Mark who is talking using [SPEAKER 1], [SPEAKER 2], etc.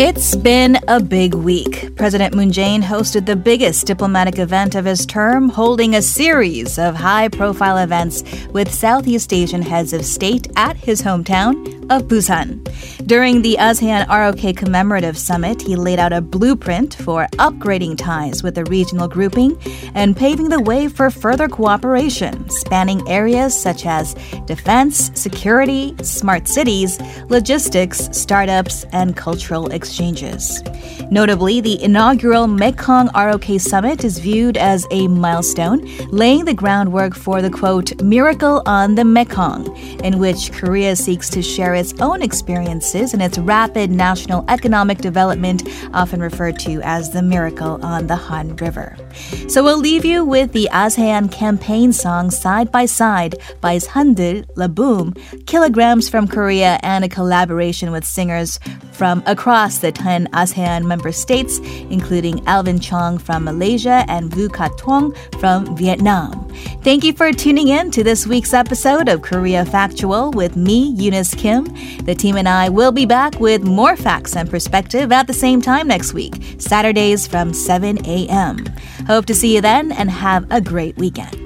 [SPEAKER 1] It's been a big week. President Moon Jae-in hosted the biggest diplomatic event of his term, holding a series of high-profile events with Southeast Asian heads of state at his hometown of Busan. During the ASEAN ROK commemorative summit, he laid out a blueprint for upgrading ties with the regional grouping and paving the way for further cooperation, spanning areas such as defense, security, smart cities, logistics, startups, and cultural exchanges. Notably, the inaugural Mekong ROK Summit is viewed as a milestone, laying the groundwork for the quote, miracle on the Mekong, in which Korea seeks to share its own experiences in its rapid national economic development, often referred to as the miracle on the Han River. So we'll leave you with the ASEAN campaign song Side by Side by Sandeul, Laboum, Kilograms from Korea, and a collaboration with singers from across the 10 ASEAN member states, including Alvin Chong from Malaysia and Vu Cat Thuong from Vietnam. Thank you for tuning in to this week's episode of Korea Factual with me, Eunice Kim. The team and I will be back with more facts and perspective at the same time next week, Saturdays from 7 a.m. Hope to see you then and have a great weekend.